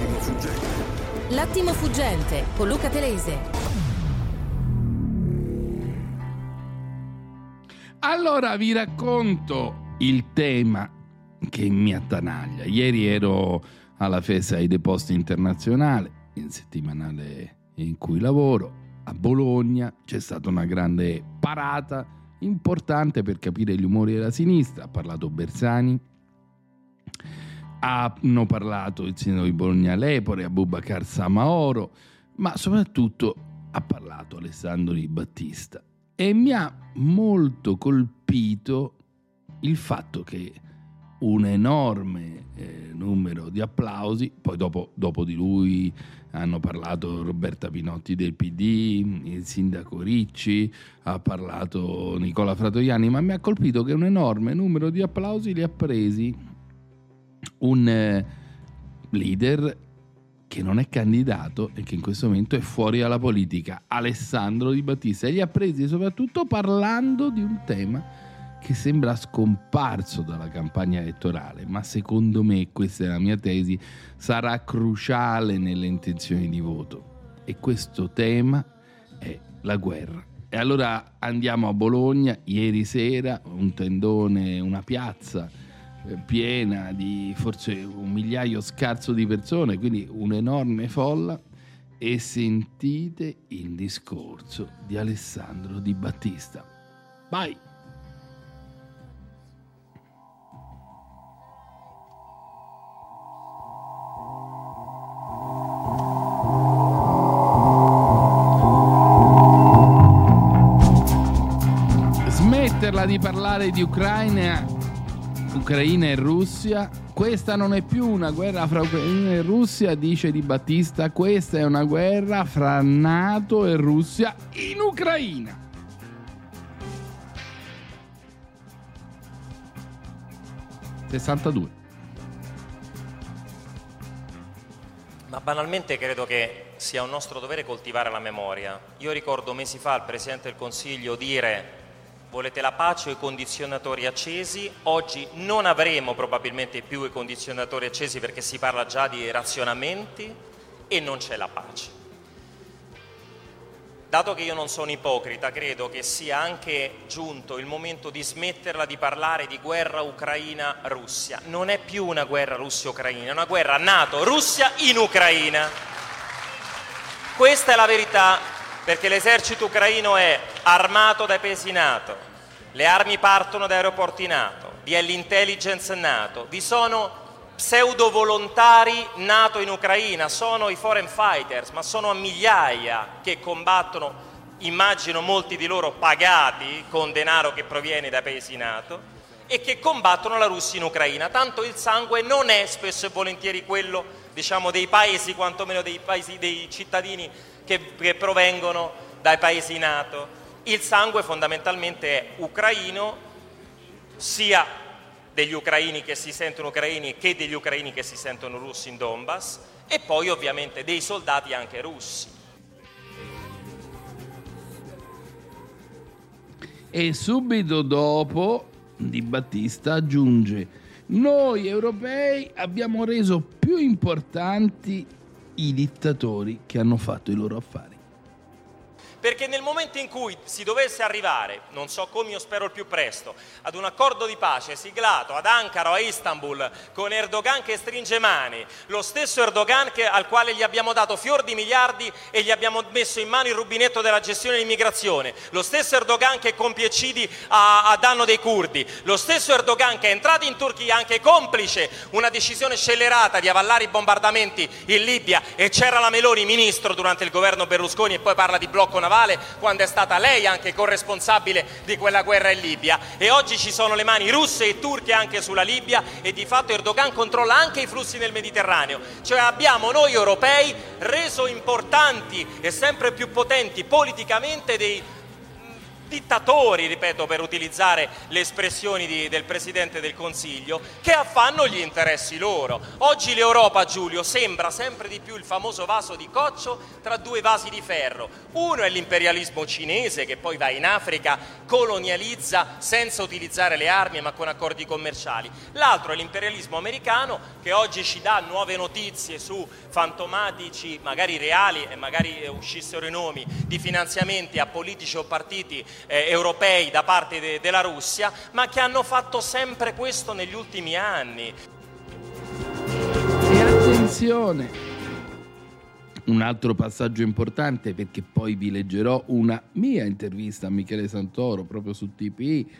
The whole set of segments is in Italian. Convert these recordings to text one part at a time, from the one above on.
L'attimo fuggente. L'attimo fuggente con Luca Telese. Allora vi racconto il tema che mi attanaglia. Ieri ero alla Festa ai Deposti Internazionale, il settimanale in cui lavoro, a Bologna. C'è stata una grande parata importante per capire gli umori della sinistra. Ha parlato Bersani, hanno parlato il sindaco di Bologna Lepore, Abubakar Samaoro, ma soprattutto ha parlato Alessandro Di Battista. E mi ha molto colpito il fatto che un enorme eh, numero di applausi, poi dopo, dopo, di lui hanno parlato Roberta Pinotti del PD, il sindaco Ricci, ha parlato Nicola Fratoiani, ma mi ha colpito che un enorme numero di applausi li ha presi un eh, leader che non è candidato e che in questo momento è fuori dalla politica, Alessandro Di Battista, e li ha presi soprattutto parlando di un tema che sembra scomparso dalla campagna elettorale, ma secondo me, questa è la mia tesi, sarà cruciale nelle intenzioni di voto. E questo tema è la guerra. E allora andiamo a Bologna, ieri sera, un tendone, una piazza piena di forse un migliaio scarso di persone, quindi un'enorme folla, e sentite il discorso di Alessandro Di Battista. Vai! Smetterla di parlare di Ucraina Ucraina e Russia. Questa non è più una guerra fra Ucraina e Russia, dice Di Battista, questa è una guerra fra Nato e Russia in Ucraina. Sessantadue. Ma banalmente credo che sia un nostro dovere coltivare la memoria. Io ricordo mesi fa il Presidente del Consiglio dire volete la pace o i condizionatori accesi, oggi non avremo probabilmente più i condizionatori accesi perché si parla già di razionamenti e non c'è la pace. Dato che io non sono ipocrita, credo che sia anche giunto il momento di smetterla di parlare di guerra Ucraina-Russia. Non è più una guerra Russia-Ucraina, è una guerra NATO-Russia in Ucraina. Questa è la verità perché l'esercito ucraino è armato dai paesi NATO, le armi partono da aeroporti NATO, vi è l'intelligence NATO, vi sono pseudo volontari NATO in Ucraina, sono i foreign fighters, ma sono a migliaia che combattono, immagino molti di loro pagati con denaro che proviene dai paesi NATO e che combattono la Russia in Ucraina. Tanto il sangue non è spesso e volentieri quello, diciamo, dei paesi, quantomeno dei paesi dei cittadini che, che provengono dai paesi NATO. Il sangue fondamentalmente è ucraino, sia degli ucraini che si sentono ucraini che degli ucraini che si sentono russi in Donbass e poi ovviamente dei soldati anche russi. E subito dopo Di Battista aggiunge noi europei abbiamo reso più importanti i dittatori che hanno fatto i loro affari. Perché nel momento in cui si dovesse arrivare, non so come, io spero il più presto, ad un accordo di pace siglato ad Ankara o a Istanbul con Erdogan che stringe mani, lo stesso Erdogan che, al quale gli abbiamo dato fior di miliardi e gli abbiamo messo in mano il rubinetto della gestione dell'immigrazione, lo stesso Erdogan che compie eccidi a, a danno dei curdi, lo stesso Erdogan che è entrato in Turchia anche complice una decisione scellerata di avallare i bombardamenti in Libia e c'era la Meloni ministro durante il governo Berlusconi e poi parla di blocco navale navale quando è stata lei anche corresponsabile di quella guerra in Libia e oggi ci sono le mani russe e turche anche sulla Libia e di fatto Erdogan controlla anche i flussi nel Mediterraneo. Cioè abbiamo noi europei reso importanti e sempre più potenti politicamente dei dittatori, ripeto per utilizzare le espressioni di, del Presidente del Consiglio, che affanno gli interessi loro. Oggi l'Europa, Giulio, sembra sempre di più il famoso vaso di coccio tra due vasi di ferro. Uno è l'imperialismo cinese che poi va in Africa, colonializza senza utilizzare le armi ma con accordi commerciali. L'altro è l'imperialismo americano che oggi ci dà nuove notizie su fantomatici, magari reali e magari uscissero i nomi, di finanziamenti a politici o partiti eh, europei da parte de- della Russia, ma che hanno fatto sempre questo negli ultimi anni. E attenzione! Un altro passaggio importante perché poi vi leggerò una mia intervista a Michele Santoro proprio su TPI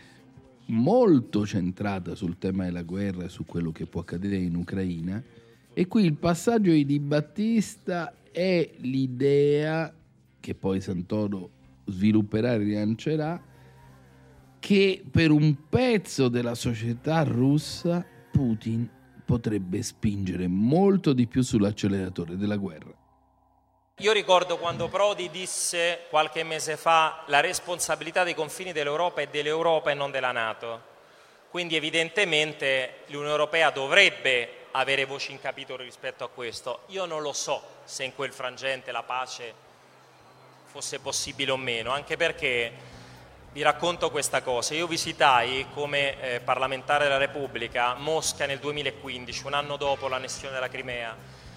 molto centrata sul tema della guerra e su quello che può accadere in Ucraina e qui il passaggio di Battista è l'idea che poi Santoro svilupperà e rilancerà, che per un pezzo della società russa Putin potrebbe spingere molto di più sull'acceleratore della guerra. Io ricordo quando Prodi disse qualche mese fa la responsabilità dei confini dell'Europa è dell'Europa e non della Nato. Quindi evidentemente l'Unione Europea dovrebbe avere voci in capitolo rispetto a questo. Io non lo so se in quel frangente la pace fosse possibile o meno, anche perché vi racconto questa cosa. Io visitai come eh, parlamentare della Repubblica Mosca nel 2015, un anno dopo l'annessione della Crimea,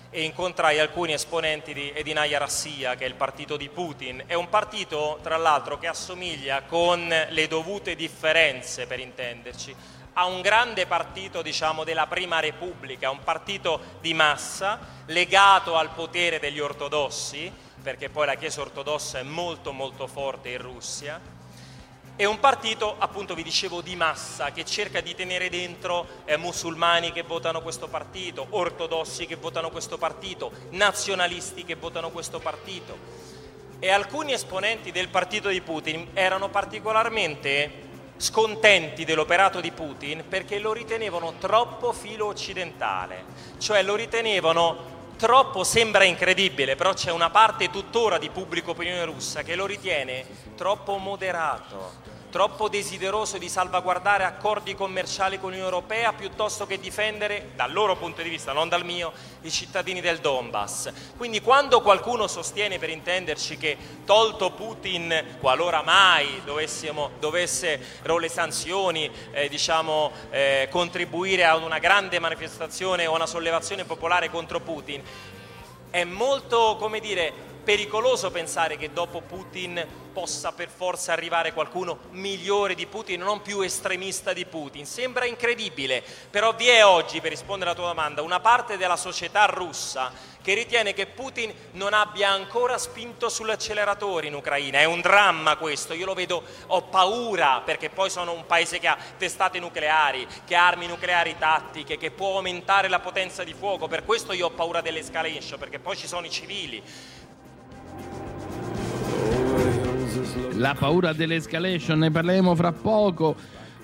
e incontrai alcuni esponenti di Edinaya Rassia, che è il partito di Putin. È un partito, tra l'altro, che assomiglia con le dovute differenze, per intenderci, a un grande partito diciamo, della Prima Repubblica, un partito di massa legato al potere degli ortodossi, perché poi la Chiesa ortodossa è molto molto forte in Russia, è un partito, appunto vi dicevo, di massa che cerca di tenere dentro eh, musulmani che votano questo partito, ortodossi che votano questo partito, nazionalisti che votano questo partito. E alcuni esponenti del partito di Putin erano particolarmente scontenti dell'operato di Putin perché lo ritenevano troppo filo occidentale, cioè lo ritenevano troppo sembra incredibile, però c'è una parte tuttora di pubblico opinione russa che lo ritiene troppo moderato, troppo desideroso di salvaguardare accordi commerciali con l'Unione Europea piuttosto che difendere, dal loro punto di vista, non dal mio, i cittadini del Donbass. Quindi quando qualcuno sostiene, per intenderci, che tolto Putin, qualora mai dovessero le sanzioni eh, diciamo, eh, contribuire a una grande manifestazione o una sollevazione popolare contro Putin, è molto, come dire, pericoloso pensare che dopo Putin possa per forza arrivare qualcuno migliore di Putin, non più estremista di Putin. Sembra incredibile, però vi è oggi, per rispondere alla tua domanda, una parte della società russa che ritiene che Putin non abbia ancora spinto sull'acceleratore in Ucraina. È un dramma questo, io lo vedo, ho paura perché poi sono un paese che ha testate nucleari, che ha armi nucleari tattiche, che può aumentare la potenza di fuoco, per questo io ho paura dell'escalation, perché poi ci sono i civili. La paura dell'escalation, ne parleremo fra poco,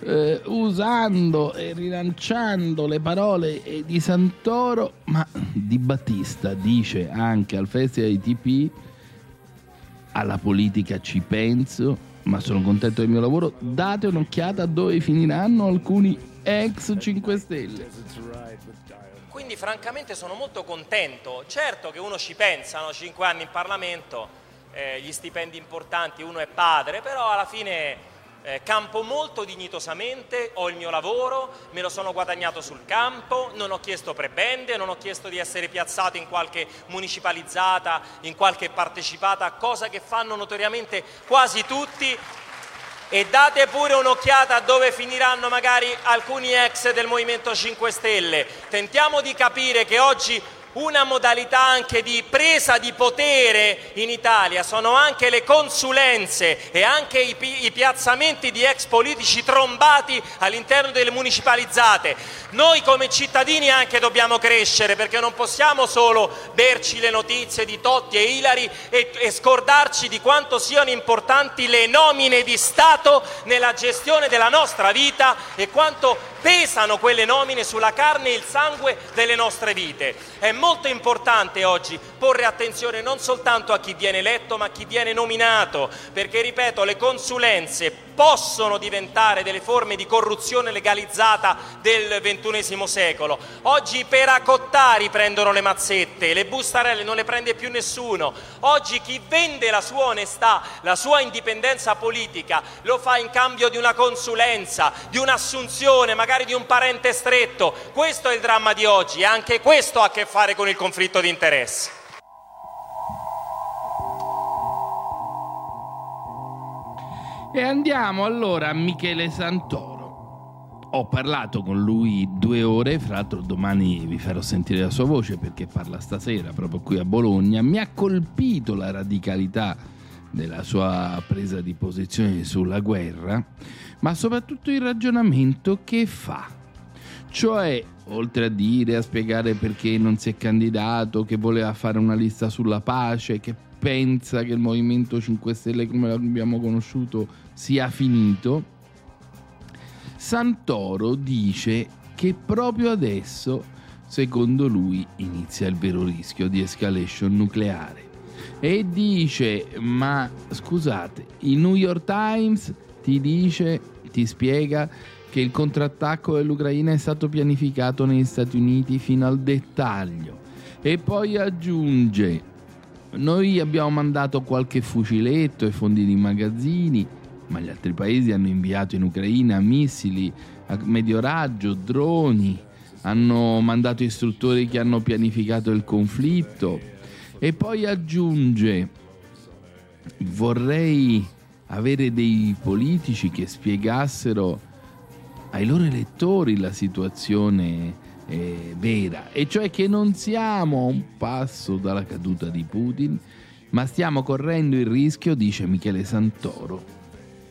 eh, usando e rilanciando le parole di Santoro, ma Di Battista dice anche al Festival ITP, alla politica ci penso, ma sono contento del mio lavoro, date un'occhiata a dove finiranno alcuni ex 5 Stelle. Quindi francamente sono molto contento, certo che uno ci pensa, no? 5 anni in Parlamento, eh, gli stipendi importanti, uno è padre, però alla fine eh, campo molto dignitosamente, ho il mio lavoro, me lo sono guadagnato sul campo, non ho chiesto prebende, non ho chiesto di essere piazzato in qualche municipalizzata, in qualche partecipata, cosa che fanno notoriamente quasi tutti. E date pure un'occhiata a dove finiranno magari alcuni ex del Movimento 5 Stelle. Tentiamo di capire che oggi una modalità anche di presa di potere in Italia sono anche le consulenze e anche i, i, piazzamenti di ex politici trombati all'interno delle municipalizzate. Noi come cittadini anche dobbiamo crescere perché non possiamo solo berci le notizie di Totti e Ilari e, e scordarci di quanto siano importanti le nomine di Stato nella gestione della nostra vita e quanto pesano quelle nomine sulla carne e il sangue delle nostre vite. È molto importante oggi porre attenzione non soltanto a chi viene eletto ma a chi viene nominato, perché ripeto, le consulenze possono diventare delle forme di corruzione legalizzata del XXI secolo. Oggi i peracottari prendono le mazzette, le bustarelle non le prende più nessuno. Oggi chi vende la sua onestà, la sua indipendenza politica, lo fa in cambio di una consulenza, di un'assunzione, magari di un parente stretto. Questo è il dramma di oggi e anche questo ha a che fare con il conflitto di interessi. E andiamo allora a Michele Santoro. Ho parlato con lui due ore, fra l'altro domani vi farò sentire la sua voce perché parla stasera proprio qui a Bologna. Mi ha colpito la radicalità della sua presa di posizione sulla guerra, ma soprattutto il ragionamento che fa. Cioè, oltre a dire, a spiegare perché non si è candidato, che voleva fare una lista sulla pace, che pensa che il Movimento 5 Stelle come l'abbiamo conosciuto sia finito, Santoro dice che proprio adesso, secondo lui, inizia il vero rischio di escalation nucleare. E dice, ma scusate, il New York Times ti dice, ti spiega che il contrattacco dell'Ucraina è stato pianificato negli Stati Uniti fino al dettaglio. E poi aggiunge, noi abbiamo mandato qualche fuciletto e fondi di magazzini, ma gli altri paesi hanno inviato in Ucraina missili a medio raggio, droni, hanno mandato istruttori che hanno pianificato il conflitto e poi aggiunge vorrei avere dei politici che spiegassero ai loro elettori la situazione eh, vera, e cioè che non siamo a un passo dalla caduta di Putin, ma stiamo correndo il rischio, dice Michele Santoro,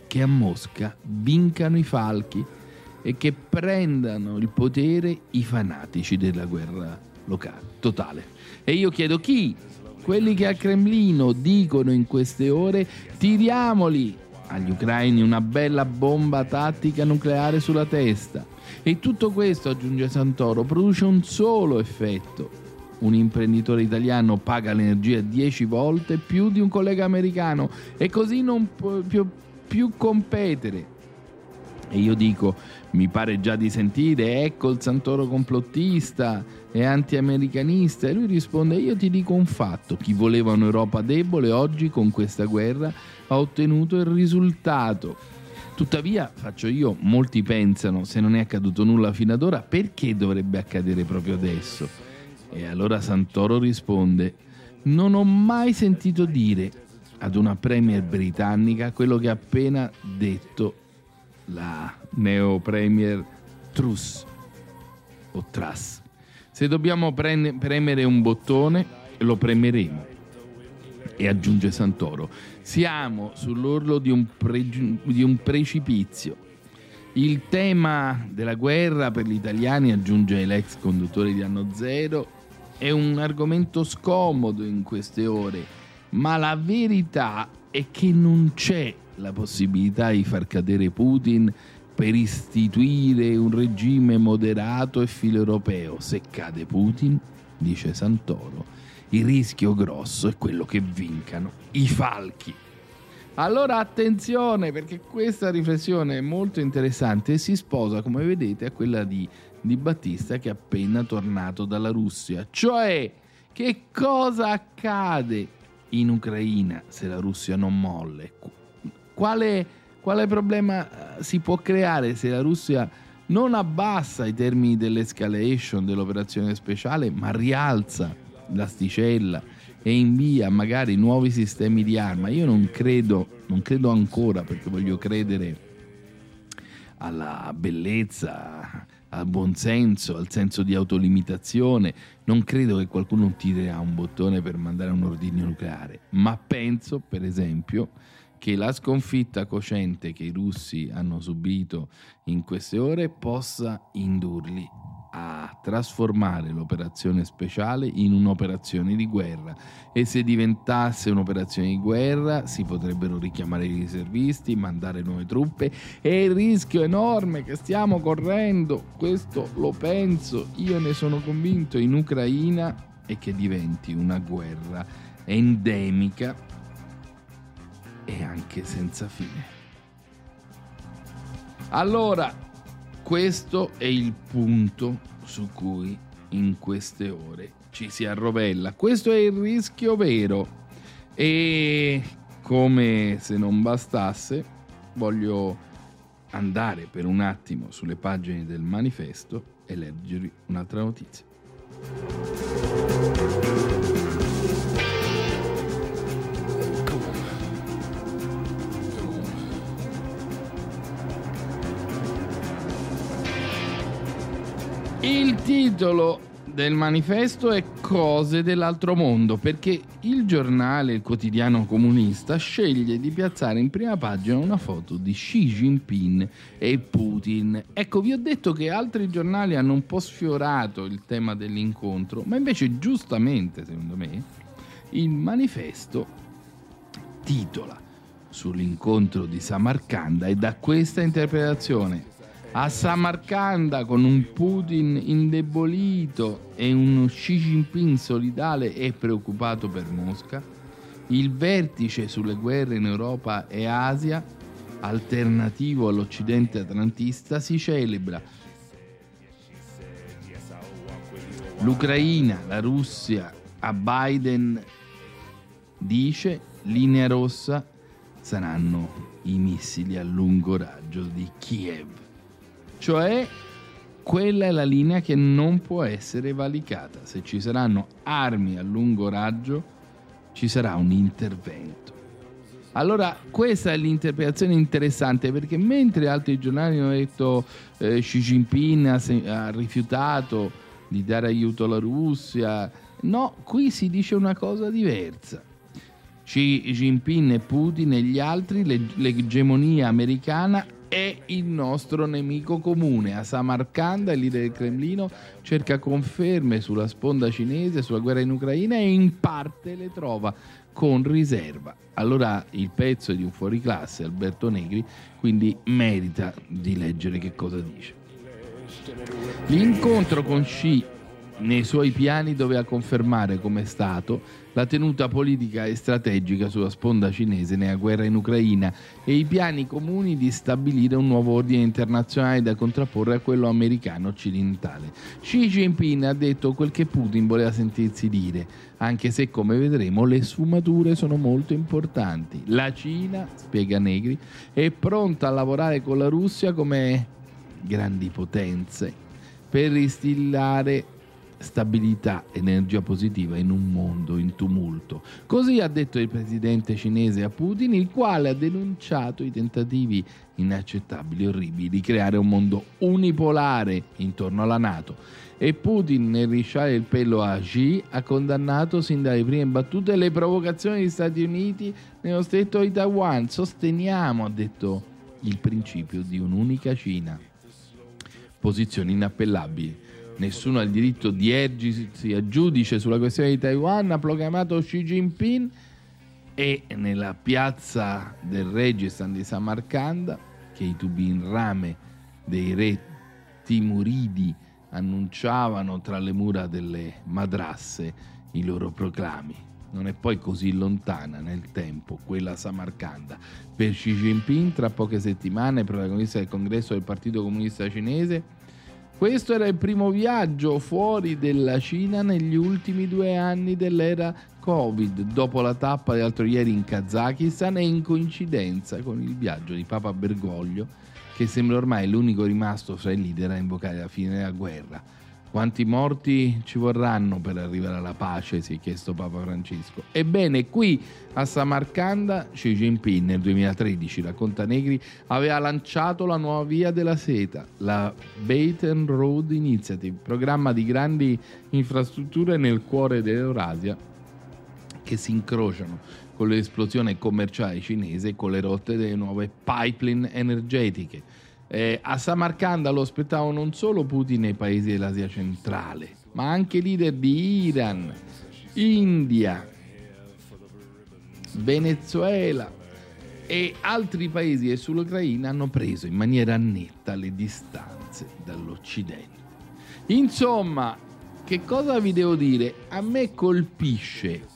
che a Mosca vincano i falchi e che prendano il potere i fanatici della guerra locale, totale. E io chiedo chi? Quelli che al Cremlino dicono in queste ore tiriamoli agli ucraini una bella bomba tattica nucleare sulla testa. E tutto questo, aggiunge Santoro, produce un solo effetto. Un imprenditore italiano paga l'energia 10 volte più di un collega americano e così non può più, più competere. E io dico, mi pare già di sentire, ecco il Santoro complottista e anti-americanista. E lui risponde, io ti dico un fatto, chi voleva un'Europa debole oggi con questa guerra ha ottenuto il risultato. Tuttavia, faccio io, molti pensano, se non è accaduto nulla fino ad ora, perché dovrebbe accadere proprio adesso? E allora Santoro risponde, non ho mai sentito dire ad una premier britannica quello che ha appena detto la neo premier Truss o Truss. Se dobbiamo premere un bottone, lo premeremo. E aggiunge Santoro, siamo sull'orlo di un, pre- di un precipizio. Il tema della guerra per gli italiani, aggiunge l'ex conduttore di Anno Zero, è un argomento scomodo in queste ore, ma la verità è che non c'è la possibilità di far cadere Putin per istituire un regime moderato e filo europeo. Se cade Putin, dice Santoro, il rischio grosso è quello che vincano i falchi. Allora attenzione perché questa riflessione è molto interessante e si sposa, come vedete, a quella di, di Battista che è appena tornato dalla Russia. Cioè, che cosa accade in Ucraina se la Russia non molle? Quale, quale problema eh, si può creare se la Russia non abbassa i termini dell'escalation dell'operazione speciale, ma rialza l'asticella e invia magari nuovi sistemi di arma. Io non credo, non credo ancora perché voglio credere alla bellezza, al buonsenso, al senso di autolimitazione. Non credo che qualcuno tirerà un bottone per mandare un ordine nucleare, ma penso, per esempio, che la sconfitta cocente che i russi hanno subito in queste ore possa indurli a trasformare l'operazione speciale in un'operazione di guerra. E se diventasse un'operazione di guerra si potrebbero richiamare i riservisti, mandare nuove truppe e il rischio enorme che stiamo correndo, questo lo penso, io ne sono convinto, in Ucraina e che diventi una guerra endemica e anche senza fine. Allora, questo è il punto su cui in queste ore ci si arrovella. Questo è il rischio vero. E come se non bastasse, voglio andare per un attimo sulle pagine del manifesto e leggervi un'altra notizia. Il titolo del manifesto è Cose dell'altro mondo, perché il giornale, il quotidiano comunista, sceglie di piazzare in prima pagina una foto di Xi Jinping e Putin. Ecco, vi ho detto che altri giornali hanno un po' sfiorato il tema dell'incontro, ma invece giustamente, secondo me, il manifesto titola sull'incontro di Samarcanda e da questa interpretazione a Samarcanda con un Putin indebolito e uno Xi Jinping solidale e preoccupato per Mosca, il vertice sulle guerre in Europa e Asia, alternativo all'Occidente atlantista, si celebra. L'Ucraina, la Russia, a Biden dice linea rossa saranno i missili a lungo raggio di Kiev. Cioè, quella è la linea che non può essere valicata. Se ci saranno armi a lungo raggio, ci sarà un intervento. Allora, questa è l'interpretazione interessante perché mentre altri giornali hanno detto eh, Xi Jinping ha, ha rifiutato di dare aiuto alla Russia, no, qui si dice una cosa diversa. Xi Jinping e Putin e gli altri, l'egemonia americana è il nostro nemico comune. A Samarcanda il leader del Cremlino cerca conferme sulla sponda cinese, sulla guerra in Ucraina e in parte le trova con riserva. Allora il pezzo è di un fuoriclasse, Alberto Negri, quindi merita di leggere che cosa dice. L'incontro con Xi nei suoi piani doveva confermare come Stato la tenuta politica e strategica sulla sponda cinese nella guerra in Ucraina e i piani comuni di stabilire un nuovo ordine internazionale da contrapporre a quello americano occidentale. Xi Jinping ha detto quel che Putin voleva sentirsi dire, anche se come vedremo le sfumature sono molto importanti. La Cina, spiega Negri, è pronta a lavorare con la Russia come grandi potenze per instillare stabilità, energia positiva in un mondo in tumulto. Così ha detto il presidente cinese a Putin, il quale ha denunciato i tentativi inaccettabili e orribili di creare un mondo unipolare intorno alla Nato. E Putin, nel risciare il pelo a Xi, ha condannato sin dalle prime battute le provocazioni degli Stati Uniti nello stretto di Taiwan. Sosteniamo, ha detto, il principio di un'unica Cina. Posizioni inappellabili nessuno ha il diritto di ergersi a giudice sulla questione di Taiwan, ha proclamato Xi Jinping e nella piazza del Registan di Samarcanda, che i tubi in rame dei re timuridi annunciavano tra le mura delle madrasse i loro proclami. Non è poi così lontana nel tempo quella Samarcanda. Per Xi Jinping, tra poche settimane, protagonista del congresso del Partito Comunista Cinese, questo era il primo viaggio fuori della Cina negli ultimi due anni dell'era Covid, dopo la tappa di l'altro ieri in Kazakistan e in coincidenza con il viaggio di Papa Bergoglio, che sembra ormai l'unico rimasto fra i leader a invocare la fine della guerra. Quanti morti ci vorranno per arrivare alla pace? si è chiesto Papa Francesco. Ebbene, qui a Samarcanda Xi Jinping nel 2013, racconta Negri, aveva lanciato la nuova via della seta, la and Road Initiative, programma di grandi infrastrutture nel cuore dell'Eurasia che si incrociano con l'esplosione commerciale cinese e con le rotte delle nuove pipeline energetiche eh, a Samarcanda lo aspettavano non solo Putin e i paesi dell'Asia centrale, ma anche leader di Iran, India, Venezuela e altri paesi e sull'Ucraina hanno preso in maniera netta le distanze dall'Occidente. Insomma, che cosa vi devo dire? A me colpisce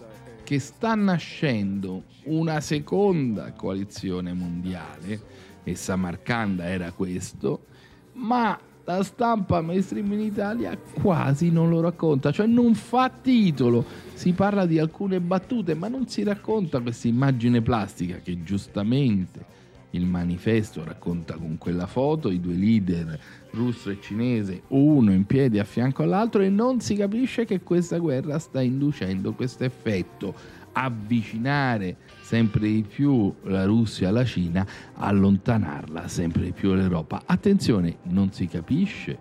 che sta nascendo una seconda coalizione mondiale, e Samarcanda era questo, ma la stampa mainstream in Italia quasi non lo racconta, cioè non fa titolo, si parla di alcune battute, ma non si racconta questa immagine plastica che giustamente il manifesto racconta con quella foto i due leader russo e cinese, uno in piedi a fianco all'altro e non si capisce che questa guerra sta inducendo questo effetto avvicinare sempre di più la Russia alla Cina, allontanarla sempre di più dall'Europa. Attenzione, non si capisce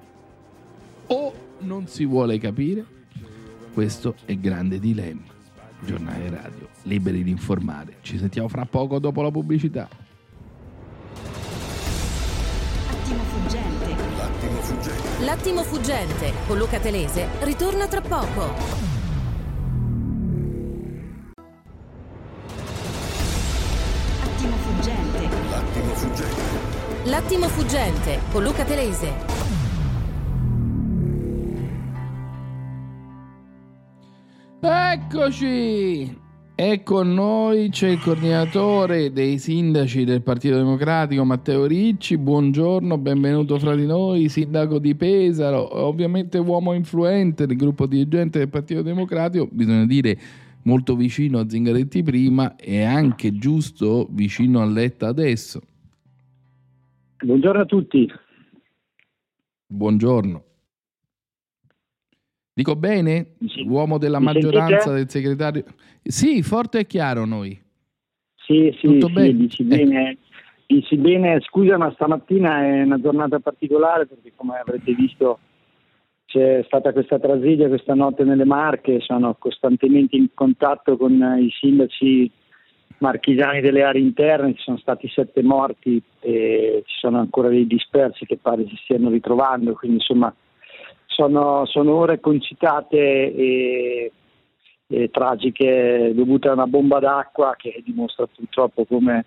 o non si vuole capire? Questo è il grande dilemma. Giornale radio, liberi di informare. Ci sentiamo fra poco dopo la pubblicità. Attimo fuggente. L'attimo fuggente. L'attimo fuggente con Luca Telese ritorna tra poco. L'attimo fuggente con Luca Telese. Eccoci! E con noi c'è il coordinatore dei sindaci del Partito Democratico, Matteo Ricci. Buongiorno, benvenuto fra di noi, sindaco di Pesaro, ovviamente uomo influente del gruppo dirigente del Partito Democratico, bisogna dire molto vicino a Zingaretti prima e anche giusto vicino a Letta adesso. Buongiorno a tutti. Buongiorno. Dico bene? Sì. Uomo della Mi maggioranza sentite? del segretario. Sì, forte e chiaro noi. Sì, sì, Tutto sì, bene? Dici, bene, dici bene. Scusa, ma stamattina è una giornata particolare perché come avrete visto c'è stata questa tragedia questa notte nelle Marche, sono costantemente in contatto con i sindaci marchigiani delle aree interne, ci sono stati sette morti e ci sono ancora dei dispersi che pare si stiano ritrovando, quindi insomma sono, sono ore concitate e, e, tragiche dovute a una bomba d'acqua che dimostra purtroppo come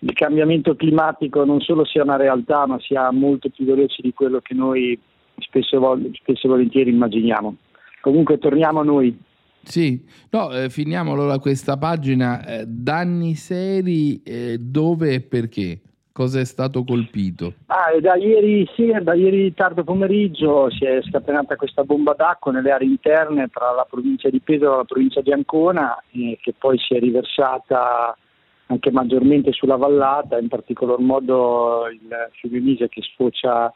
il cambiamento climatico non solo sia una realtà ma sia molto più veloce di quello che noi spesso, spesso e volentieri immaginiamo. Comunque torniamo a noi. Sì, no, eh, finiamo allora questa pagina. Eh, danni seri eh, dove e perché? Cosa è stato colpito? Ah, da, ieri, sì, da ieri tardo pomeriggio si è scatenata questa bomba d'acqua nelle aree interne tra la provincia di Pesaro e la provincia di Ancona eh, che poi si è riversata anche maggiormente sulla vallata, in particolar modo il fiume Mise che sfocia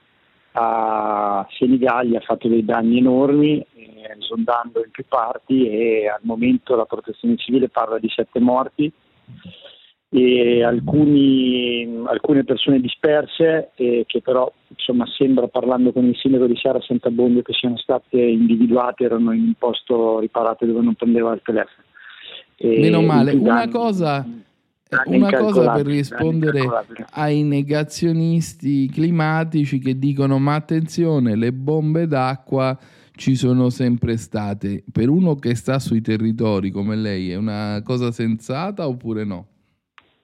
a Senigallia ha fatto dei danni enormi, eh, esondando in più parti e al momento la protezione civile parla di sette morti e alcuni, alcune persone disperse eh, che però insomma, sembra parlando con il sindaco di Sara Santabondo che siano state individuate erano in un posto riparato dove non prendeva il telefono. E Meno male, una cosa una cosa per rispondere ai negazionisti climatici che dicono ma attenzione, le bombe d'acqua ci sono sempre state. Per uno che sta sui territori come lei è una cosa sensata oppure no?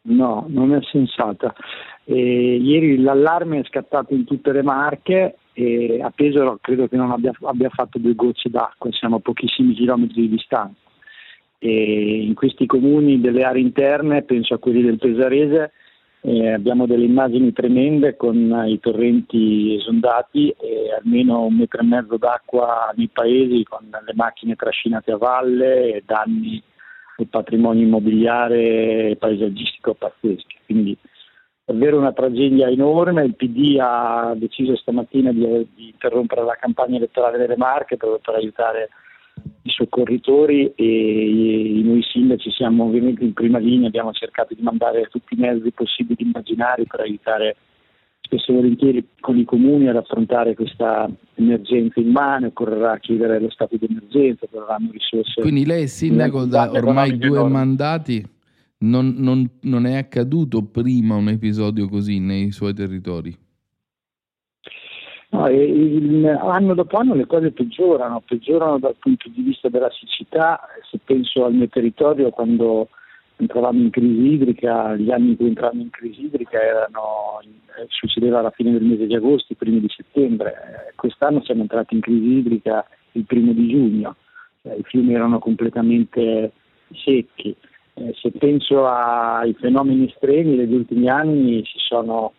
No, non è sensata. Eh, ieri l'allarme è scattato in tutte le marche e a Pesaro credo che non abbia, abbia fatto due gocce d'acqua, siamo a pochissimi chilometri di distanza e in questi comuni delle aree interne, penso a quelli del Pesarese, eh, abbiamo delle immagini tremende con i torrenti esondati e almeno un metro e mezzo d'acqua nei paesi con le macchine trascinate a valle e danni al patrimonio immobiliare e paesaggistico pazzeschi. Quindi davvero una tragedia enorme. Il PD ha deciso stamattina di, di interrompere la campagna elettorale delle Marche per, per aiutare i soccorritori e noi sindaci siamo ovviamente in prima linea, abbiamo cercato di mandare tutti i mezzi possibili immaginari per aiutare spesso e volentieri con i comuni ad affrontare questa emergenza immane, occorrerà chiedere lo stato di emergenza, occorreranno risorse. Quindi lei è sindaco da ormai due mandati, non, non, non è accaduto prima un episodio così nei suoi territori? No, il, anno dopo anno le cose peggiorano, peggiorano dal punto di vista della siccità, se penso al mio territorio quando entravamo in crisi idrica, gli anni in cui entravamo in crisi idrica erano, succedeva alla fine del mese di agosto, i primi di settembre, quest'anno siamo entrati in crisi idrica il primo di giugno, eh, i fiumi erano completamente secchi. Eh, se penso ai fenomeni estremi degli ultimi anni si sono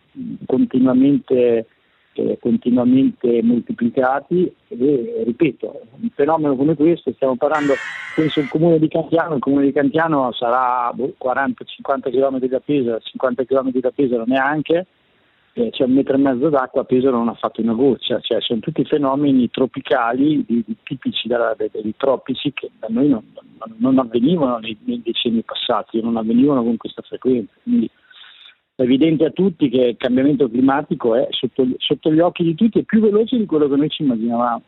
continuamente, eh, continuamente moltiplicati e ripeto, un fenomeno come questo, stiamo parlando, penso il comune di Cantiano, il comune di Cantiano sarà 40-50 km da Pesaro, 50 km da Pesaro neanche, eh, c'è un metro e mezzo d'acqua, Pesaro non ha fatto una goccia, cioè sono tutti fenomeni tropicali, di, di, tipici dei, dei, tropici che da noi non, non avvenivano nei, nei, decenni passati, non avvenivano con questa frequenza. Quindi è evidente a tutti che il cambiamento climatico è sotto, sotto gli occhi di tutti e più veloce di quello che noi ci immaginavamo.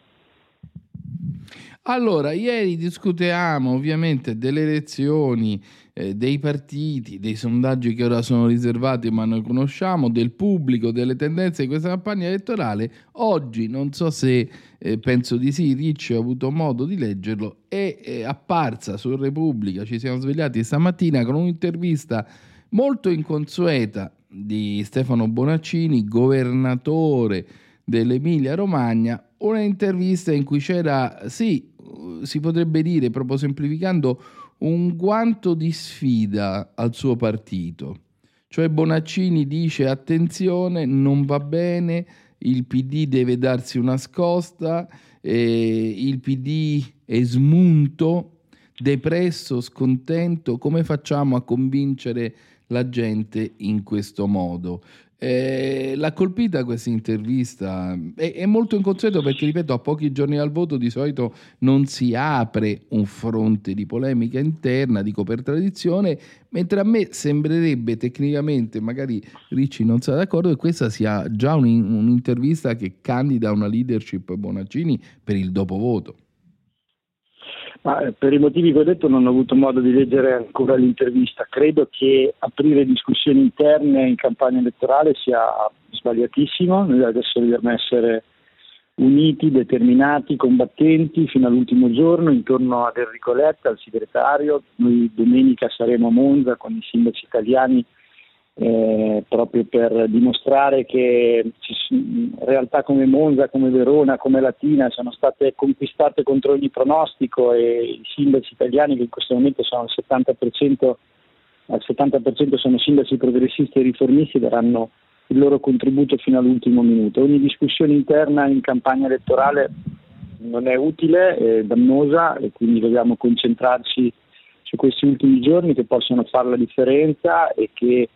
Allora, ieri discutiamo ovviamente delle elezioni, eh, dei partiti, dei sondaggi che ora sono riservati ma noi conosciamo, del pubblico, delle tendenze di questa campagna elettorale. Oggi, non so se eh, penso di sì, Ricci ha avuto modo di leggerlo, è, è apparsa su Repubblica, ci siamo svegliati stamattina con un'intervista molto inconsueta di Stefano Bonaccini, governatore dell'Emilia Romagna, una intervista in cui c'era, sì, si potrebbe dire, proprio semplificando, un guanto di sfida al suo partito. Cioè Bonaccini dice attenzione, non va bene, il PD deve darsi una scosta, eh, il PD è smunto, depresso, scontento, come facciamo a convincere la gente in questo modo? Eh, l'ha colpita questa intervista, è, è, molto inconsueto perché, ripeto, a pochi giorni dal voto di solito non si apre un fronte di polemica interna, dico per tradizione, mentre a me sembrerebbe tecnicamente, magari Ricci non sia d'accordo, che questa sia già un, un'intervista che candida una leadership Bonaccini per il dopovoto. Ma eh, per i motivi che ho detto non ho avuto modo di leggere ancora l'intervista. Credo che aprire discussioni interne in campagna elettorale sia sbagliatissimo. Noi adesso dobbiamo essere uniti, determinati, combattenti fino all'ultimo giorno intorno ad Enrico Letta, al segretario. Noi domenica saremo a Monza con i sindaci italiani eh, proprio per dimostrare che realtà come Monza, come Verona, come Latina sono state conquistate contro ogni pronostico e i sindaci italiani che in questo momento sono al 70%, al 70% sono sindaci progressisti e riformisti daranno il loro contributo fino all'ultimo minuto. Ogni discussione interna in campagna elettorale non è utile, è dannosa e quindi dobbiamo concentrarci su questi ultimi giorni che possono fare la differenza e che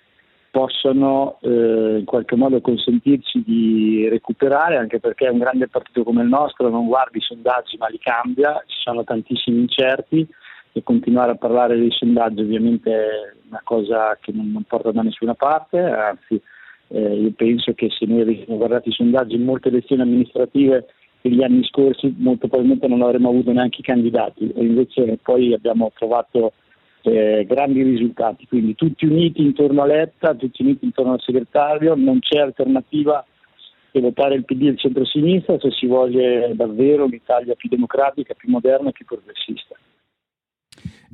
possono eh, in qualche modo consentirci di recuperare, anche perché un grande partito come il nostro non guarda i sondaggi ma li cambia, ci sono tantissimi incerti e continuare a parlare dei sondaggi ovviamente è una cosa che non, non porta da nessuna parte, anzi eh, io penso che se noi avessimo guardato i sondaggi in molte elezioni amministrative degli anni scorsi molto probabilmente non avremmo avuto neanche i candidati. E invece poi abbiamo trovato eh, grandi risultati, quindi tutti uniti intorno a Letta, tutti uniti intorno al segretario, non c'è alternativa che votare il PD e il centro-sinistra se si vuole davvero un'Italia più democratica, più moderna e più progressista.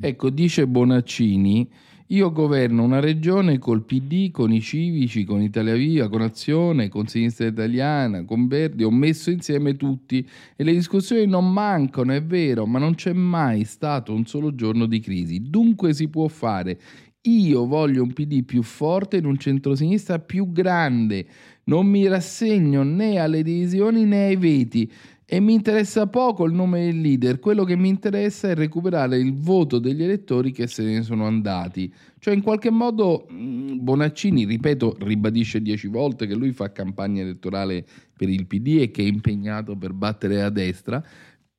Ecco, dice Bonaccini io governo una regione col PD, con i civici, con Italia Via, con Azione, con Sinistra Italiana, con Verdi, ho messo insieme tutti e le discussioni non mancano, è vero, ma non c'è mai stato un solo giorno di crisi. Dunque si può fare. Io voglio un PD più forte in un centrosinistra più grande. Non mi rassegno né alle divisioni né ai veti e mi interessa poco il nome del leader, quello che mi interessa è recuperare il voto degli elettori che se ne sono andati. Cioè in qualche modo mm, Bonaccini, ripeto, ribadisce dieci volte che lui fa campagna elettorale per il PD e che è impegnato per battere a destra,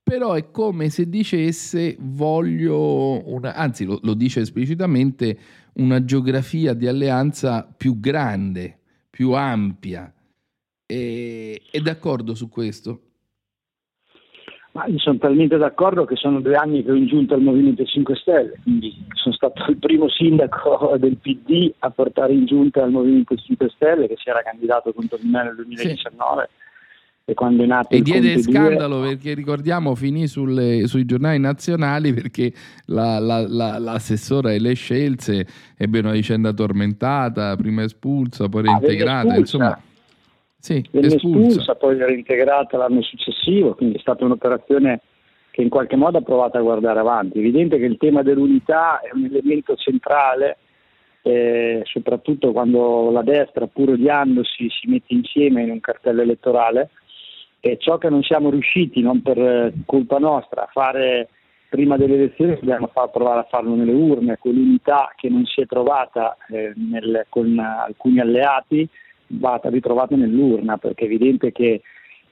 però è come se dicesse voglio una, anzi lo, lo dice esplicitamente, una geografia di alleanza più grande, più ampia. E, è d'accordo su questo? Ma io sono talmente d'accordo che sono due anni che ho ingiunto al Movimento 5 Stelle, quindi sono stato il primo sindaco del PD a portare in giunta al Movimento 5 Stelle che si era candidato contro di me nel 2019. Sì. E, quando è nato e diede scandalo 2... perché ricordiamo finì sulle, sui giornali nazionali perché la, la, la, l'assessora e le scelse ebbe una vicenda tormentata, prima espulsa, poi ah, reintegrata, insomma sì, venne espulsa. espulsa, poi reintegrata l'anno successivo, quindi è stata un'operazione che in qualche modo ha provato a guardare avanti. È evidente che il tema dell'unità è un elemento centrale, eh, soprattutto quando la destra, pur odiandosi, si mette insieme in un cartello elettorale. E ciò che non siamo riusciti, non per eh, colpa nostra, a fare prima delle elezioni dobbiamo far, provare a farlo nelle urne, quell'unità che non si è trovata eh, nel, con alcuni alleati va ritrovata nell'urna, perché è evidente che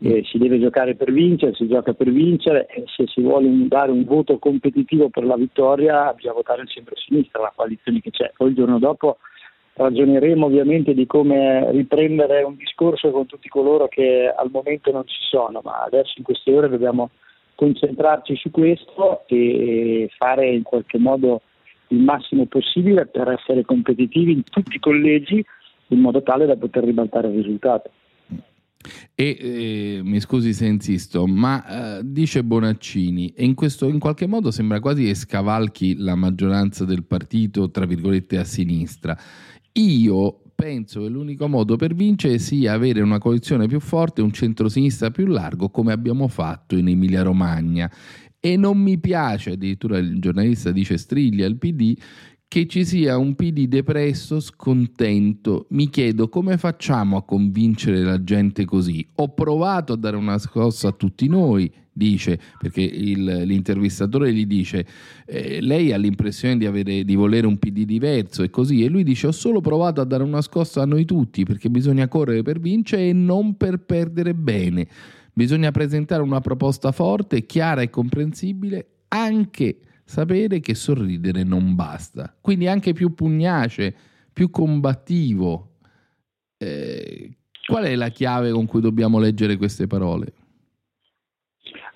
eh, si deve giocare per vincere, si gioca per vincere e se si vuole dare un voto competitivo per la vittoria bisogna votare il centro-sinistra, la coalizione che c'è. Poi il giorno dopo ragioneremo ovviamente di come riprendere un discorso con tutti coloro che al momento non ci sono, ma adesso in queste ore dobbiamo concentrarci su questo e fare in qualche modo il massimo possibile per essere competitivi in tutti i collegi in modo tale da poter ribaltare il risultato. E eh, mi scusi se insisto, ma eh, dice Bonaccini, e in questo in qualche modo sembra quasi che scavalchi la maggioranza del partito, tra virgolette, a sinistra. Io penso che l'unico modo per vincere sia avere una coalizione più forte, un centrosinistra più largo, come abbiamo fatto in Emilia-Romagna. E non mi piace, addirittura il giornalista dice Striglia al PD, che ci sia un PD depresso, scontento. Mi chiedo come facciamo a convincere la gente così. Ho provato a dare una scossa a tutti noi, dice, perché il, l'intervistatore gli dice, eh, lei ha l'impressione di, avere, di volere un PD diverso e così, e lui dice, ho solo provato a dare una scossa a noi tutti, perché bisogna correre per vincere e non per perdere bene. Bisogna presentare una proposta forte, chiara e comprensibile, anche sapere che sorridere non basta. Quindi anche più pugnace, più combattivo. Eh, qual è la chiave con cui dobbiamo leggere queste parole?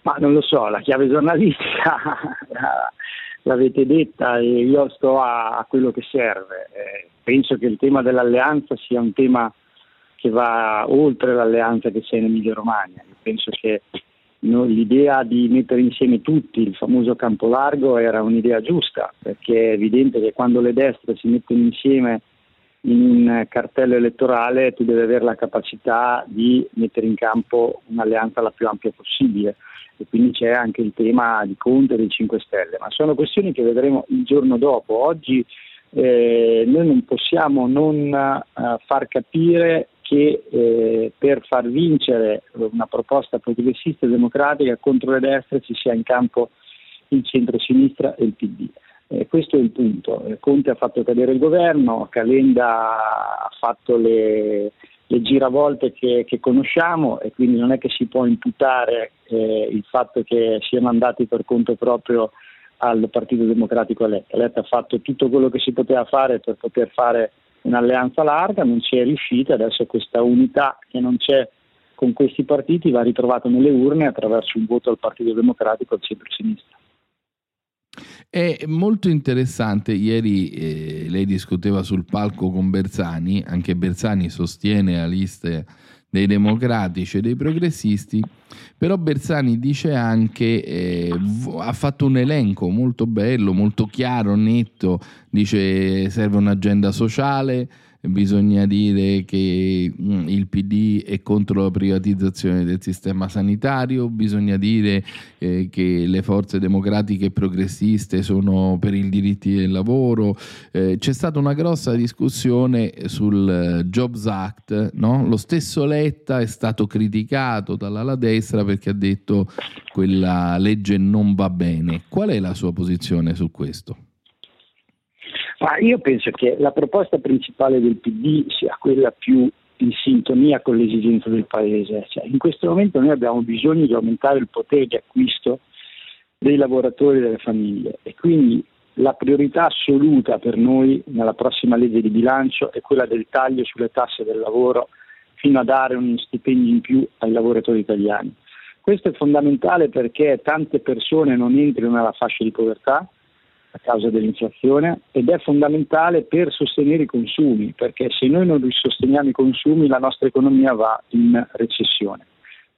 Ma non lo so, la chiave giornalistica l'avete detta e io sto a, a quello che serve. Eh, penso che il tema dell'alleanza sia un tema che va oltre l'alleanza che c'è in Emilia Romagna. Penso che no, l'idea di mettere insieme tutti, il famoso campo largo, era un'idea giusta, perché è evidente che quando le destre si mettono insieme in un cartello elettorale tu devi avere la capacità di mettere in campo un'alleanza la più ampia possibile e quindi c'è anche il tema di Conte e dei 5 Stelle, ma sono questioni che vedremo il giorno dopo. Oggi eh, noi non possiamo non eh, far capire che eh, per far vincere una proposta progressista e democratica contro le destre ci sia in campo il centro-sinistra e il PD. Eh, questo è il punto. Eh, Conte ha fatto cadere il governo, Calenda ha fatto le, le giravolte che, che, conosciamo e quindi non è che si può imputare eh, il fatto che siano andati per conto proprio al Partito Democratico Letta. Letta ha fatto tutto quello che si poteva fare per poter fare un'alleanza larga, non si è riuscita, adesso questa unità che non c'è con questi partiti va ritrovata nelle urne attraverso un voto al Partito Democratico al centro-sinistra. È molto interessante, ieri eh, lei discuteva sul palco con Bersani, anche Bersani sostiene la lista dei democratici e dei progressisti, però Bersani dice anche, eh, ha fatto un elenco molto bello, molto chiaro, netto, dice serve un'agenda sociale, bisogna dire che mm, il PD è contro la privatizzazione del sistema sanitario, bisogna dire eh, che le forze democratiche e progressiste sono per i diritti del lavoro. Eh, c'è stata una grossa discussione sul eh, Jobs Act, no? lo stesso Letta è stato criticato dall'ala destra perché ha detto quella legge non va bene. Qual è la sua posizione su questo? Ma io penso che la proposta principale del PD sia quella più in sintonia con le esigenze del Paese. Cioè, in questo momento noi abbiamo bisogno di aumentare il potere di acquisto dei lavoratori e delle famiglie e quindi la priorità assoluta per noi nella prossima legge di bilancio è quella del taglio sulle tasse del lavoro fino a dare un stipendio in più ai lavoratori italiani. Questo è fondamentale perché tante persone non entrino nella fascia di povertà, a causa dell'inflazione ed è fondamentale per sostenere i consumi, perché se noi non sosteniamo i consumi la nostra economia va in recessione.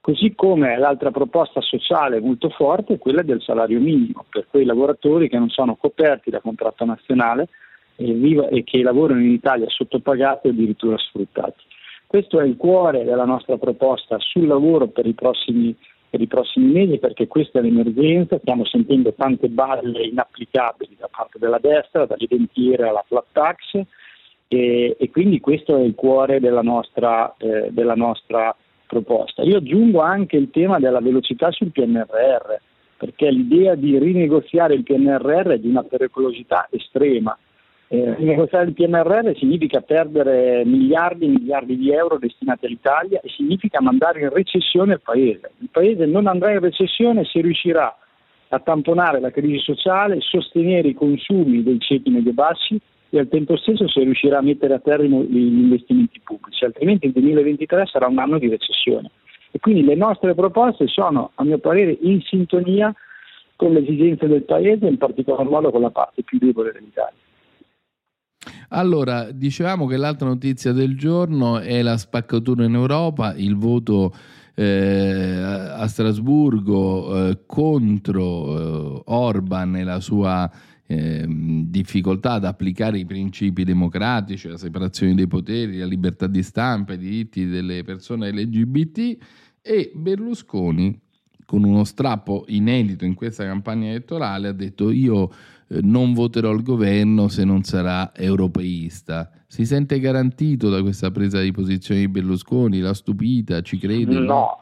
Così come l'altra proposta sociale molto forte è quella del salario minimo per quei lavoratori che non sono coperti da contratto nazionale e, che lavorano in Italia sottopagati o addirittura sfruttati. Questo è il cuore della nostra proposta sul lavoro per i prossimi, per i prossimi mesi perché questa è l'emergenza, stiamo sentendo tante balle inapplicabili da parte della destra, dall'identiere alla flat tax e, e, quindi questo è il cuore della nostra, eh, della nostra proposta. Io aggiungo anche il tema della velocità sul PNRR perché l'idea di rinegoziare il PNRR è di una pericolosità estrema. Eh, rinegoziare il PNRR significa perdere miliardi e miliardi di euro destinati all'Italia e significa mandare in recessione il Paese. Il Paese non andrà in recessione se riuscirà a tamponare la crisi sociale, sostenere i consumi dei ceti medio-bassi e al tempo stesso se riuscirà a mettere a termine gli investimenti pubblici, altrimenti il 2023 sarà un anno di recessione. E quindi le nostre proposte sono, a mio parere, in sintonia con le esigenze del Paese, in particolar modo con la parte più debole dell'Italia. Allora, dicevamo che l'altra notizia del giorno è la spaccatura in Europa, il voto eh, a Strasburgo eh, contro eh, Orban e la sua ehm, difficoltà ad applicare i principi democratici, la separazione dei poteri, la libertà di stampa, i diritti delle persone LGBT e Berlusconi con uno strappo inedito in questa campagna elettorale ha detto io eh, non voterò il governo se non sarà europeista. Si sente garantito da questa presa di posizione di Berlusconi? La stupita? Ci crede? No,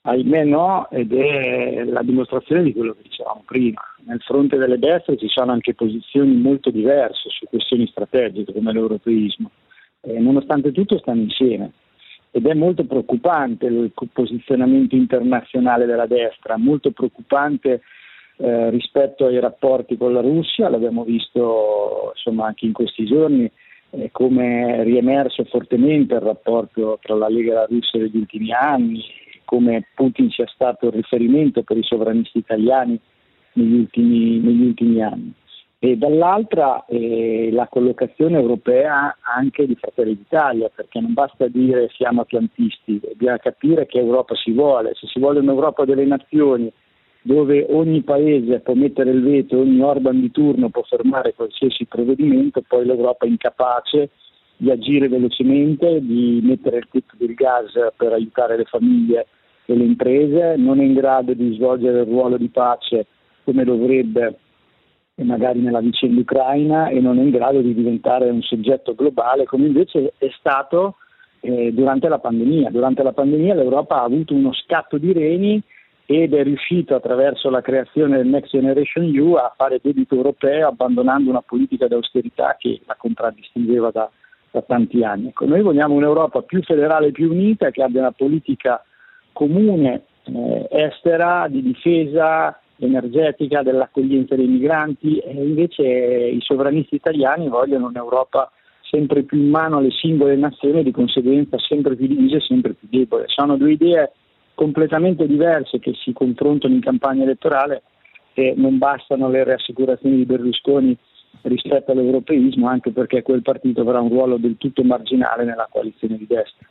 ahimè no, ed è la dimostrazione di quello che dicevamo prima. Nel fronte delle destre ci sono anche posizioni molto diverse su questioni strategiche come l'europeismo. Eh, nonostante tutto stanno insieme ed è molto preoccupante il posizionamento internazionale della destra, molto preoccupante eh, rispetto ai rapporti con la Russia, l'abbiamo visto insomma, anche in questi giorni eh, come è riemerso fortemente il rapporto tra la Lega e la Russia negli ultimi anni, come Putin sia stato il riferimento per i sovranisti italiani negli ultimi, negli ultimi anni e dall'altra eh, la collocazione europea anche di Fratelli d'Italia, perché non basta dire siamo atlantisti, bisogna capire che Europa si vuole, se si vuole un'Europa delle nazioni dove ogni paese può mettere il veto, ogni Orban di turno può fermare qualsiasi provvedimento, poi l'Europa è incapace di agire velocemente, di mettere il tetto del gas per aiutare le famiglie e le imprese, non è in grado di svolgere il ruolo di pace come dovrebbe e magari nella vicenda ucraina e non è in grado di diventare un soggetto globale come invece è stato eh, durante la pandemia. Durante la pandemia l'Europa ha avuto uno scatto di reni ed è riuscito attraverso la creazione del Next Generation EU a fare debito europeo abbandonando una politica di austerità che la contraddistingueva da, da tanti anni. Ecco, noi vogliamo un'Europa più federale e più unita che abbia una politica comune eh, estera di difesa energetica, dell'accoglienza dei migranti e invece i sovranisti italiani vogliono un'Europa sempre più in mano alle singole nazioni e di conseguenza sempre più divisa e sempre più debole. Sono due idee completamente diverse che si confrontano in campagna elettorale e non bastano le rassicurazioni di Berlusconi rispetto all'europeismo, anche perché quel partito avrà un ruolo del tutto marginale nella coalizione di destra.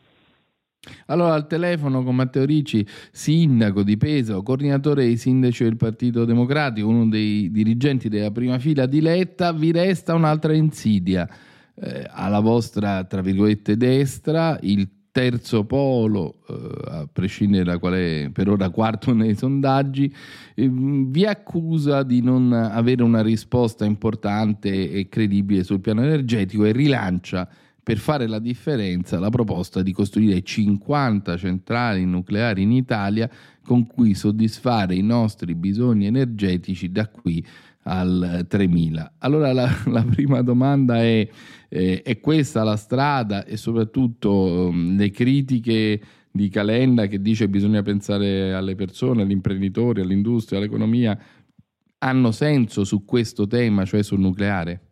Allora al telefono con Matteo Ricci, sindaco di Pesaro, coordinatore dei sindaci del Partito Democratico, uno dei dirigenti della prima fila di Letta, vi resta un'altra insidia. Eh, alla vostra, tra virgolette, destra, il terzo polo, eh, a prescindere da quale per ora quarto nei sondaggi, eh, vi accusa di non avere una risposta importante e credibile sul piano energetico e rilancia per fare la differenza la proposta di costruire 50 centrali nucleari in Italia con cui soddisfare i nostri bisogni energetici da qui al 3000. Allora la, la prima domanda è, eh, è questa la strada e soprattutto um, le critiche di Calenda che dice che bisogna pensare alle persone, agli imprenditori, all'industria, all'economia, hanno senso su questo tema, cioè sul nucleare?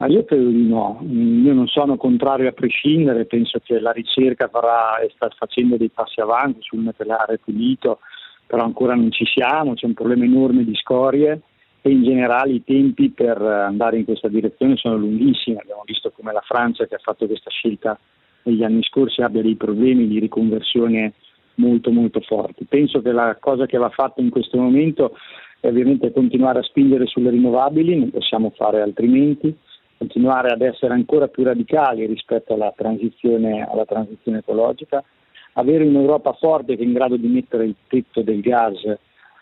Ma io credo di no, io non sono contrario a prescindere, penso che la ricerca farà e sta facendo dei passi avanti sul nucleare pulito, però ancora non ci siamo, c'è un problema enorme di scorie e in generale i tempi per andare in questa direzione sono lunghissimi, abbiamo visto come la Francia che ha fatto questa scelta negli anni scorsi abbia dei problemi di riconversione molto molto forti. Penso che la cosa che va fatta in questo momento è ovviamente continuare a spingere sulle rinnovabili, non possiamo fare altrimenti, continuare ad essere ancora più radicali rispetto alla transizione, alla transizione ecologica, avere un'Europa forte che è in grado di mettere il tetto del gas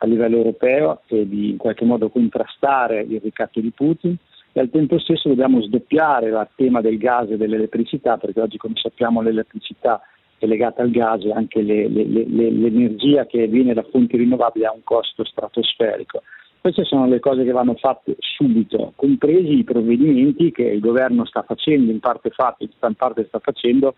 a livello europeo e di in qualche modo contrastare il ricatto di Putin e al tempo stesso dobbiamo sdoppiare il tema del gas e dell'elettricità perché oggi come sappiamo l'elettricità è legata al gas e anche le, le, le, l'energia che viene da fonti rinnovabili ha un costo stratosferico. Queste sono le cose che vanno fatte subito, compresi i provvedimenti che il governo sta facendo, in parte fatti, in parte sta facendo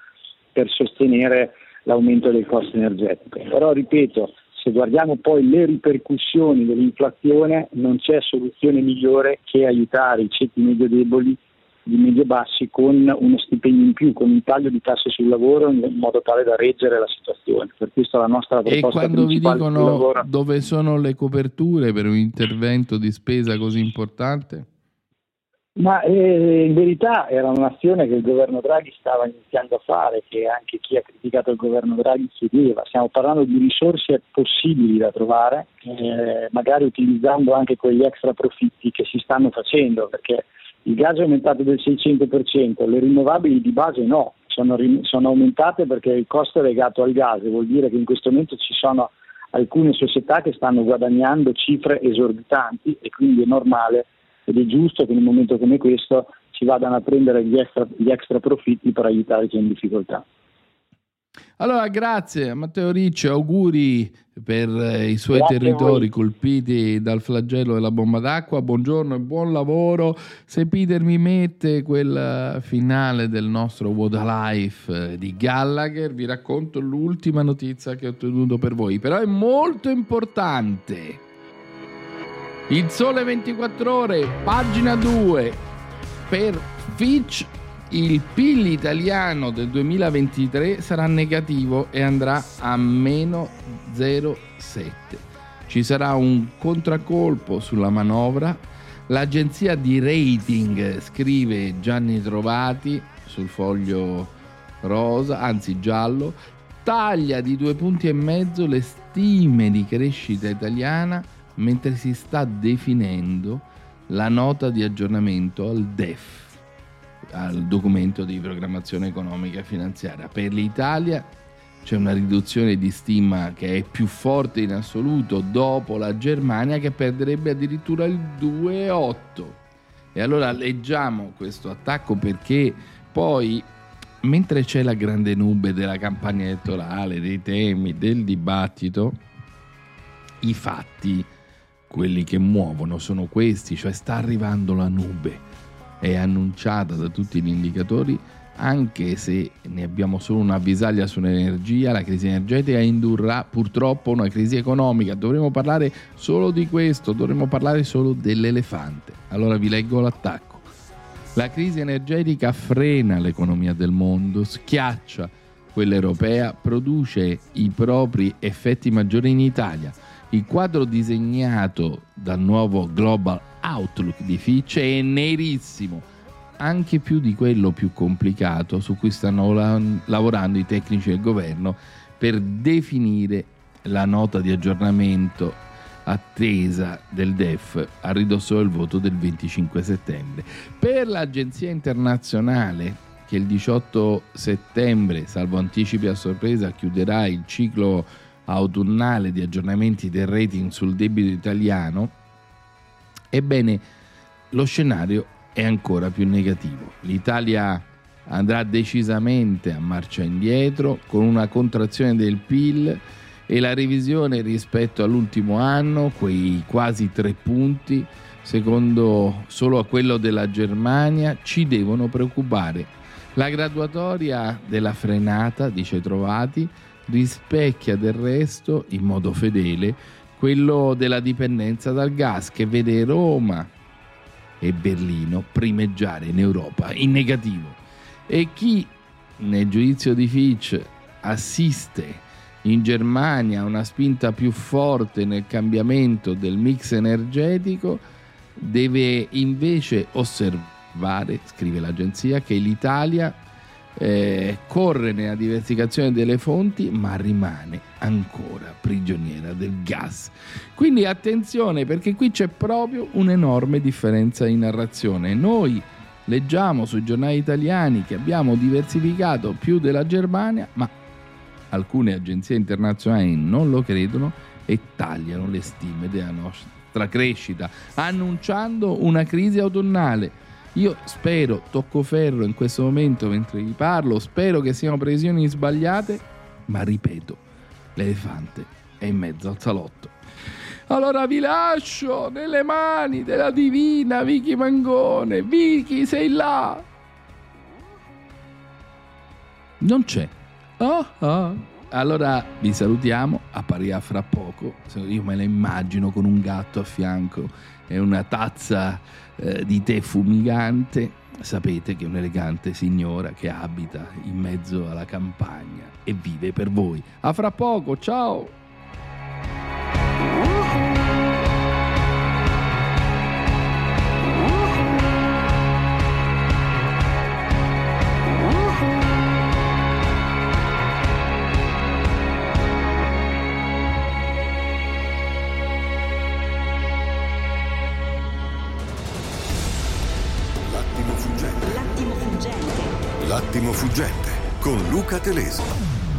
per sostenere l'aumento del costo energetico. Però ripeto, se guardiamo poi le ripercussioni dell'inflazione non c'è soluzione migliore che aiutare i ceti medio deboli di medio bassi con uno stipendio in più, con un taglio di tasse sul lavoro in modo tale da reggere la situazione. Per questo la nostra proposta E quando vi dicono dove sono le coperture per un intervento di spesa così importante? Ma eh, in verità era un'azione che il governo Draghi stava iniziando a fare, che anche chi ha criticato il governo Draghi chiedeva. Stiamo parlando di risorse possibili da trovare, eh, magari utilizzando anche quegli extra profitti che si stanno facendo, perché il gas è aumentato del 600%, le rinnovabili di base no, sono, sono aumentate perché il costo è legato al gas, vuol dire che in questo momento ci sono alcune società che stanno guadagnando cifre esorbitanti e quindi è normale ed è giusto che in un momento come questo si vadano a prendere gli extra, gli extra profitti per aiutare chi è in difficoltà. Allora, grazie a Matteo Ricci, auguri per eh, i suoi grazie territori colpiti dal flagello della bomba d'acqua. Buongiorno e buon lavoro. Se Peter mi mette quel finale del nostro What a Life eh, di Gallagher, vi racconto l'ultima notizia che ho ottenuto per voi, però è molto importante. Il Sole 24 Ore, pagina 2. Per Fitch il PIL italiano del 2023 sarà negativo e andrà a meno 0,7. Ci sarà un contraccolpo sulla manovra. L'agenzia di rating scrive Gianni Trovati sul foglio rosa, anzi giallo, taglia di due punti e mezzo le stime di crescita italiana mentre si sta definendo la nota di aggiornamento al DEF, al documento di programmazione economica e finanziaria. Per l'Italia c'è una riduzione di stima che è più forte in assoluto dopo la Germania che perderebbe addirittura il 2,8. E allora leggiamo questo attacco perché poi mentre c'è la grande nube della campagna elettorale, dei temi, del dibattito, i fatti quelli che muovono sono questi, cioè sta arrivando la nube, è annunciata da tutti gli indicatori, anche se ne abbiamo solo una avvisaglia sull'energia, la crisi energetica indurrà purtroppo una crisi economica. Dovremmo parlare solo di questo, dovremmo parlare solo dell'elefante. Allora vi leggo l'attacco. La crisi energetica frena l'economia del mondo, schiaccia quella europea, produce i propri effetti maggiori in Italia il quadro disegnato dal nuovo Global Outlook di Fitch è nerissimo, anche più di quello più complicato su cui stanno lavorando i tecnici del governo per definire la nota di aggiornamento attesa del DEF a ridosso del voto del 25 settembre. Per l'Agenzia internazionale che il 18 settembre, salvo anticipi a sorpresa, chiuderà il ciclo autunnale di aggiornamenti del rating sul debito italiano, ebbene lo scenario è ancora più negativo. L'Italia andrà decisamente a marcia indietro con una contrazione del PIL e la revisione rispetto all'ultimo anno, quei quasi tre punti, secondo solo a quello della Germania, ci devono preoccupare. La graduatoria della frenata, dice Trovati, rispecchia del resto, in modo fedele, quello della dipendenza dal gas che vede Roma e Berlino primeggiare in Europa in negativo. E chi nel giudizio di Fitch assiste in Germania a una spinta più forte nel cambiamento del mix energetico deve invece osservare, scrive l'agenzia, che l'Italia eh, corre nella diversificazione delle fonti, ma rimane ancora prigioniera del gas. Quindi attenzione perché qui c'è proprio un'enorme differenza in narrazione. Noi Leggiamo sui giornali italiani che abbiamo diversificato più della Germania, ma alcune agenzie internazionali non lo credono e tagliano le stime della nostra crescita, annunciando una crisi autunnale. Io spero, tocco ferro in questo momento mentre vi parlo, spero che siano previsioni sbagliate, ma ripeto, l'elefante è in mezzo al salotto. Allora vi lascio nelle mani della divina Vicky Mangone. Vicky, sei là? Non c'è. Oh, oh. Allora vi salutiamo, apparirà fra poco. Io me la immagino con un gatto a fianco e una tazza eh, di tè fumigante. Sapete che è un'elegante signora che abita in mezzo alla campagna e vive per voi. A fra poco, ciao! L'attimo fuggente con Luca Telesi.